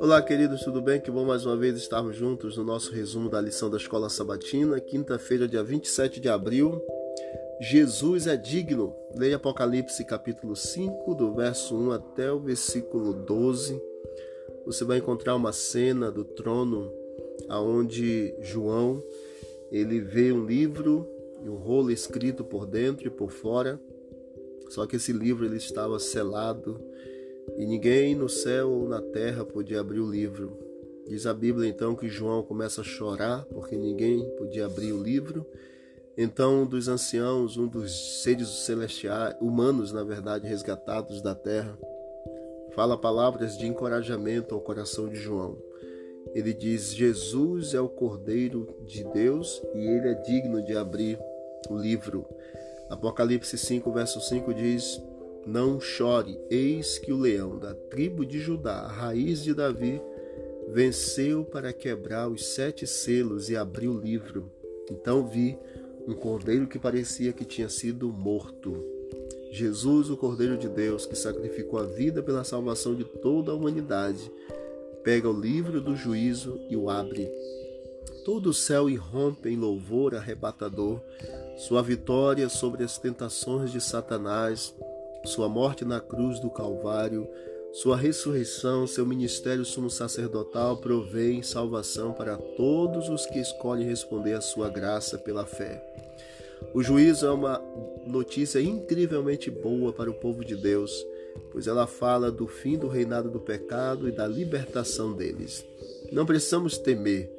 Olá, queridos, tudo bem? Que bom mais uma vez estarmos juntos no nosso resumo da lição da Escola Sabatina, quinta-feira, dia 27 de abril. Jesus é digno. Leia Apocalipse capítulo 5, do verso 1 até o versículo 12. Você vai encontrar uma cena do trono aonde João ele vê um livro e um rolo escrito por dentro e por fora. Só que esse livro ele estava selado e ninguém no céu ou na terra podia abrir o livro. Diz a Bíblia então que João começa a chorar porque ninguém podia abrir o livro. Então, um dos anciãos, um dos seres celestiais, humanos, na verdade, resgatados da terra, fala palavras de encorajamento ao coração de João. Ele diz: Jesus é o Cordeiro de Deus e ele é digno de abrir o livro. Apocalipse 5, verso 5 diz: não chore, eis que o leão da tribo de Judá, a raiz de Davi, venceu para quebrar os sete selos e abrir o livro. Então vi um cordeiro que parecia que tinha sido morto. Jesus, o Cordeiro de Deus, que sacrificou a vida pela salvação de toda a humanidade, pega o livro do juízo e o abre. Todo o céu irrompe em louvor arrebatador, sua vitória sobre as tentações de Satanás sua morte na cruz do Calvário, sua ressurreição, seu ministério sumo sacerdotal provém salvação para todos os que escolhem responder à sua graça pela fé. O juízo é uma notícia incrivelmente boa para o povo de Deus, pois ela fala do fim do reinado do pecado e da libertação deles. Não precisamos temer,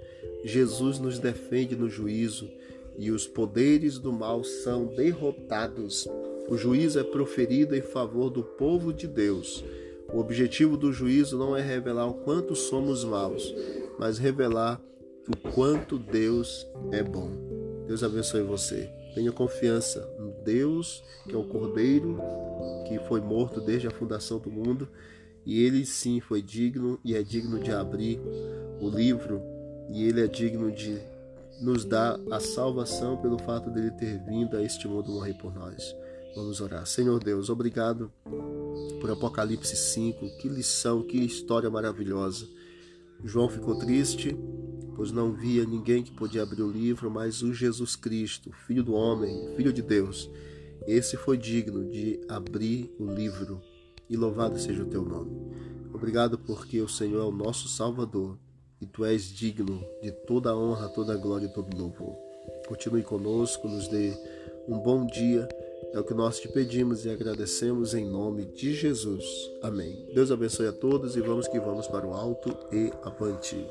Jesus nos defende no juízo e os poderes do mal são derrotados. O juízo é proferido em favor do povo de Deus. O objetivo do juízo não é revelar o quanto somos maus, mas revelar o quanto Deus é bom. Deus abençoe você. Tenha confiança no Deus, que é o Cordeiro, que foi morto desde a fundação do mundo, e ele sim foi digno e é digno de abrir o livro, e ele é digno de nos dar a salvação pelo fato dele ter vindo a este mundo morrer por nós. Vamos orar. Senhor Deus, obrigado por Apocalipse 5. Que lição, que história maravilhosa. João ficou triste, pois não via ninguém que podia abrir o livro, mas o Jesus Cristo, Filho do homem, Filho de Deus. Esse foi digno de abrir o livro. E louvado seja o teu nome. Obrigado porque o Senhor é o nosso Salvador e tu és digno de toda a honra, toda a glória e todo louvor. Continue conosco, nos dê um bom dia é o que nós te pedimos e agradecemos em nome de Jesus. Amém. Deus abençoe a todos e vamos que vamos para o alto e avante.